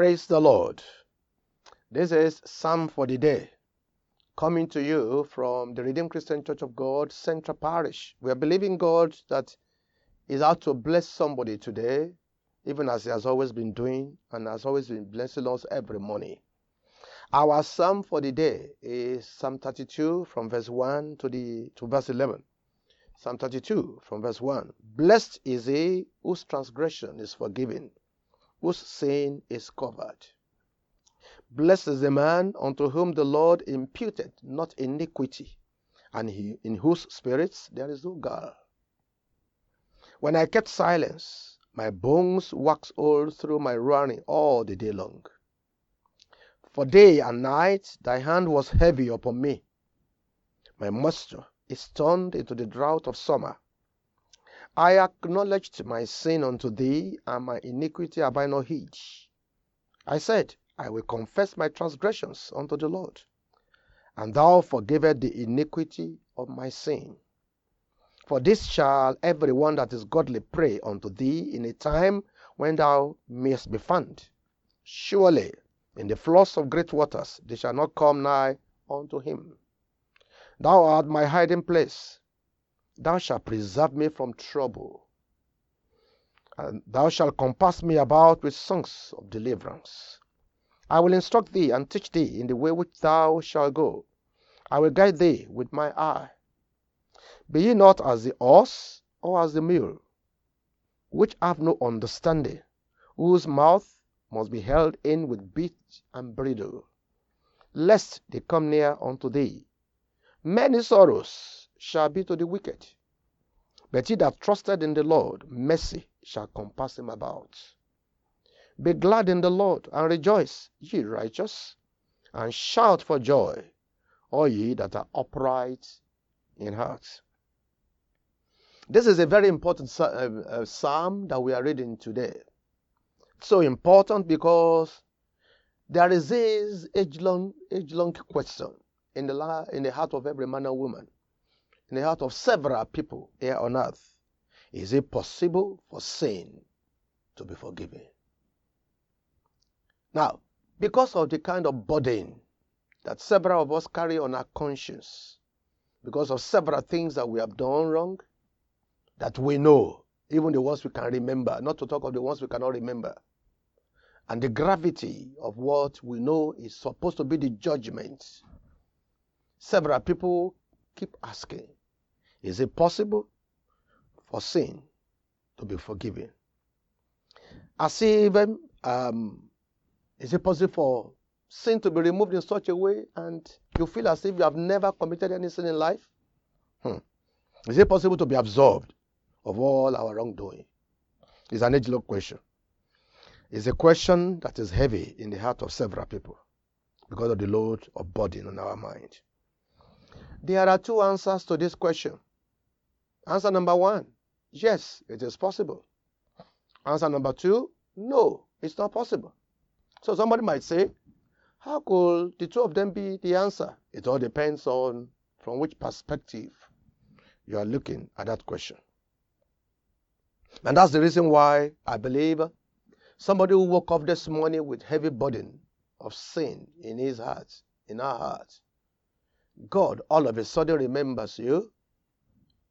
Praise the Lord. This is Psalm for the Day, coming to you from the Redeemed Christian Church of God, Central Parish. We are believing God that is out to bless somebody today, even as He has always been doing and has always been blessing us every morning. Our Psalm for the day is Psalm 32 from verse 1 to, the, to verse 11. Psalm 32 from verse 1. Blessed is he whose transgression is forgiven whose sin is covered. Blessed is the man unto whom the Lord imputed not iniquity, and he, in whose spirits there is no guile. When I kept silence, my bones waxed old through my running all the day long. For day and night thy hand was heavy upon me. My moisture is turned into the drought of summer. I acknowledged my sin unto thee, and my iniquity have I not hid. I said, I will confess my transgressions unto the Lord, and thou forgivest the iniquity of my sin. For this shall every one that is godly pray unto thee in a time when thou mayest be found. Surely in the floods of great waters they shall not come nigh unto him. Thou art my hiding place. Thou shalt preserve me from trouble, and thou shalt compass me about with songs of deliverance. I will instruct thee and teach thee in the way which thou shalt go. I will guide thee with my eye. Be ye not as the horse or as the mule, which have no understanding, whose mouth must be held in with bit and bridle, lest they come near unto thee. Many sorrows shall be to the wicked. But he that trusted in the Lord, mercy shall compass him about. Be glad in the Lord and rejoice, ye righteous, and shout for joy, all ye that are upright in heart. This is a very important uh, uh, psalm that we are reading today. So important because there is this age-long, age-long question in the, in the heart of every man and woman in the heart of several people here on earth. Is it possible for sin to be forgiven? Now, because of the kind of burden that several of us carry on our conscience, because of several things that we have done wrong, that we know, even the ones we can remember, not to talk of the ones we cannot remember, and the gravity of what we know is supposed to be the judgment, several people keep asking, is it possible for sin to be forgiven? As even um, is it possible for sin to be removed in such a way and you feel as if you have never committed any sin in life? Hmm. Is it possible to be absolved of all our wrongdoing? It's an age-long question. It's a question that is heavy in the heart of several people because of the load of burden on our mind. There are two answers to this question. Answer number one yes, it is possible. Answer number two no, it's not possible. So somebody might say, how could the two of them be the answer? It all depends on from which perspective you are looking at that question. And that's the reason why I believe somebody who woke up this morning with heavy burden of sin in his heart, in our hearts, God all of a sudden remembers you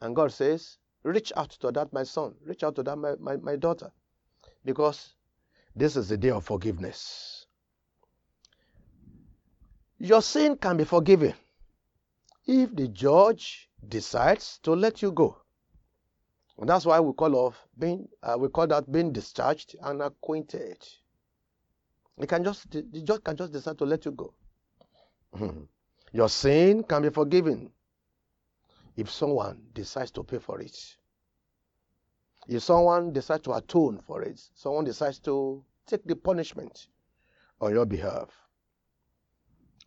and God says, reach out to that my son, reach out to that my, my, my daughter. Because this is the day of forgiveness. Your sin can be forgiven if the judge decides to let you go. And that's why we call of being uh, we call that being discharged and acquainted. He can just the judge can just decide to let you go. Your sin can be forgiven if someone decides to pay for it. If someone decides to atone for it, someone decides to take the punishment on your behalf.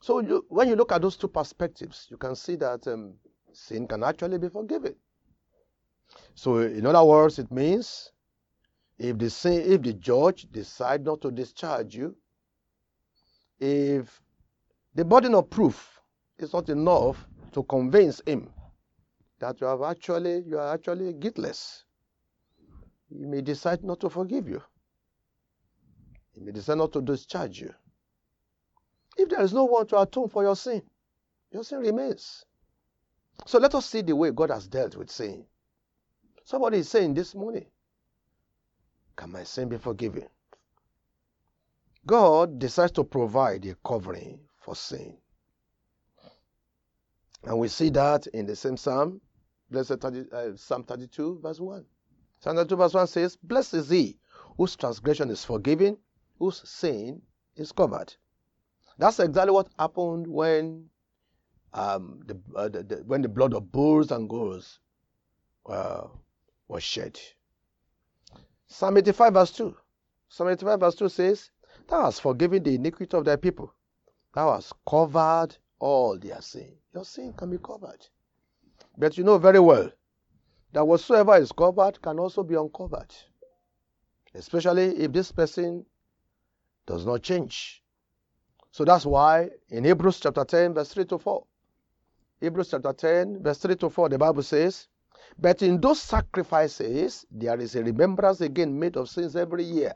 So you, when you look at those two perspectives, you can see that um, sin can actually be forgiven. So in other words, it means if the sin, if the judge decides not to discharge you, if the burden of proof is not enough to convince him that you have actually you are actually guiltless. He may decide not to forgive you. He may decide not to discharge you. If there is no one to atone for your sin, your sin remains. So let us see the way God has dealt with sin. Somebody is saying this morning, Can my sin be forgiven? God decides to provide a covering for sin. And we see that in the same Psalm, Blessed 30, uh, Psalm 32, verse 1. Psalm 32, verse 1 says, Blessed is he whose transgression is forgiven, whose sin is covered. That's exactly what happened when um, the, uh, the, the, when the blood of bulls and goats uh, was shed. Psalm 85, verse 2. Psalm 85, verse 2 says, Thou hast forgiven the iniquity of thy people. Thou hast covered all their sin. Your sin can be covered. But you know very well that whatsoever is covered can also be uncovered. Especially if this person does not change. So that's why in Hebrews chapter 10, verse 3 to 4, Hebrews chapter 10, verse 3 to 4, the Bible says, But in those sacrifices, there is a remembrance again made of sins every year.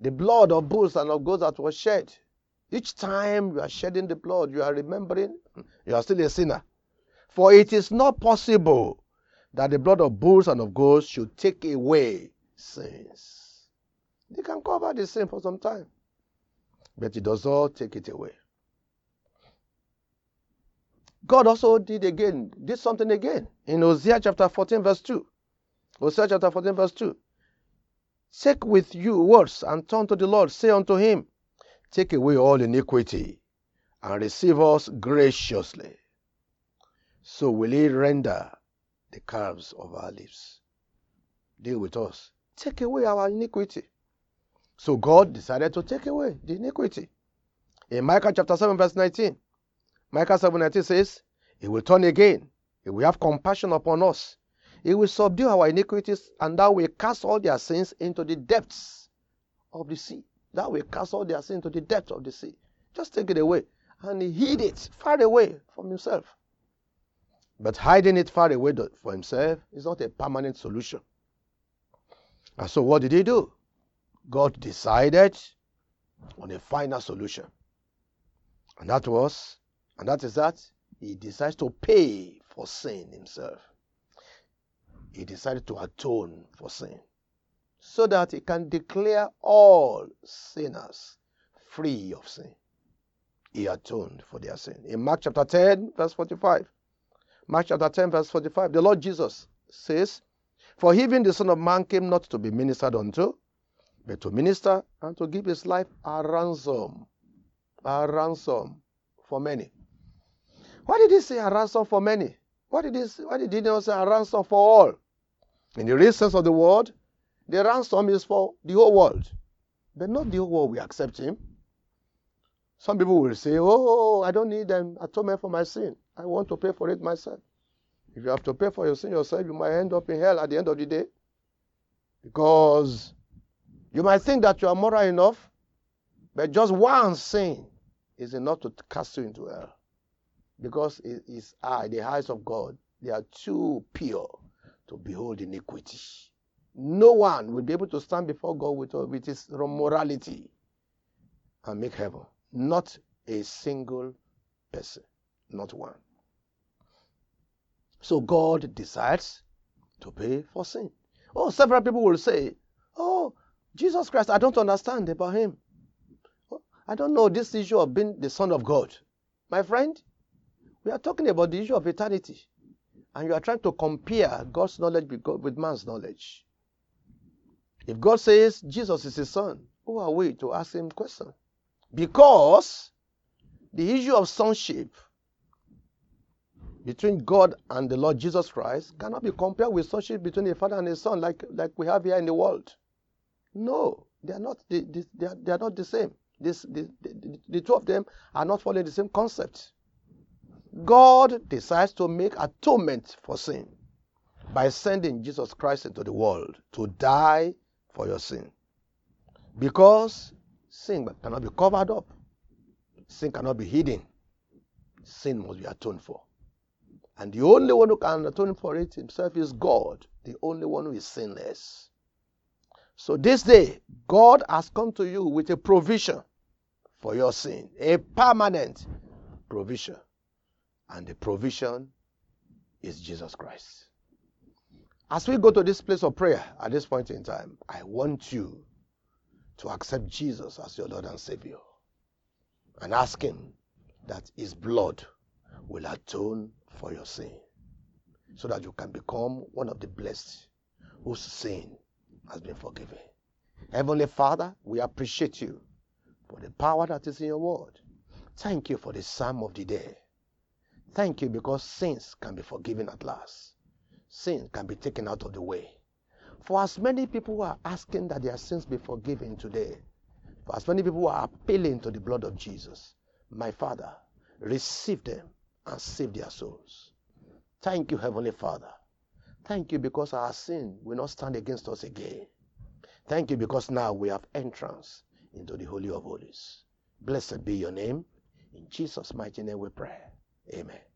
The blood of bulls and of goats that was shed. Each time you are shedding the blood, you are remembering you are still a sinner. For it is not possible that the blood of bulls and of goats should take away sins. They can cover the sin for some time, but it does not take it away. God also did again, did something again in Hosea chapter 14, verse 2. Hosea chapter 14, verse 2. Take with you words and turn to the Lord. Say unto him, Take away all iniquity and receive us graciously. So will he render the calves of our lips. Deal with us. Take away our iniquity. So God decided to take away the iniquity. In Micah chapter 7, verse 19, Micah 7 19 says, He will turn again. He will have compassion upon us. He will subdue our iniquities, and thou will cast all their sins into the depths of the sea. Thou will cast all their sins into the depths of the sea. Just take it away. And he hid it far away from himself. But hiding it far away for himself is not a permanent solution. And so what did he do? God decided on a final solution. And that was and that is that he decides to pay for sin himself. He decided to atone for sin so that he can declare all sinners free of sin. He atoned for their sin. In Mark chapter 10, verse 45, Mark chapter 10, verse 45, the Lord Jesus says, For even the Son of Man came not to be ministered unto, but to minister and to give his life a ransom. A ransom for many. Why did he say a ransom for many? Why did he, why did he not say a ransom for all? In the real sense of the word, the ransom is for the whole world. But not the whole world will accept him. Some people will say, Oh, I don't need an atonement for my sin. I want to pay for it myself. If you have to pay for your sin yourself, you might end up in hell at the end of the day. Because you might think that you are moral enough, but just one sin is enough to cast you into hell because it is eye, the eyes of God, they are too pure to behold iniquity. No one will be able to stand before God with, with his morality and make heaven. Not a single person, not one. So God decides to pay for sin. Oh, several people will say, Oh, Jesus Christ, I don't understand about him. Oh, I don't know this issue of being the Son of God. My friend, we are talking about the issue of eternity. And you are trying to compare God's knowledge with man's knowledge. If God says Jesus is his son, who are we to ask him questions? Because the issue of sonship between God and the Lord Jesus Christ cannot be compared with sonship between a father and a son like, like we have here in the world. No, they are not, they, they, are, they are not the same. This, the, the, the two of them are not following the same concept. God decides to make atonement for sin by sending Jesus Christ into the world to die for your sin. Because sin cannot be covered up, sin cannot be hidden, sin must be atoned for. And the only one who can atone for it himself is God, the only one who is sinless. So this day, God has come to you with a provision for your sin, a permanent provision. And the provision is Jesus Christ. As we go to this place of prayer at this point in time, I want you to accept Jesus as your Lord and Savior and ask Him that His blood will atone for your sin so that you can become one of the blessed whose sin has been forgiven. Heavenly Father, we appreciate you for the power that is in your word. Thank you for the psalm of the day. Thank you because sins can be forgiven at last. Sin can be taken out of the way. For as many people who are asking that their sins be forgiven today, for as many people who are appealing to the blood of Jesus, my Father, receive them and save their souls. Thank you, Heavenly Father. Thank you because our sin will not stand against us again. Thank you because now we have entrance into the Holy of Holies. Blessed be your name. In Jesus' mighty name we pray. Amen.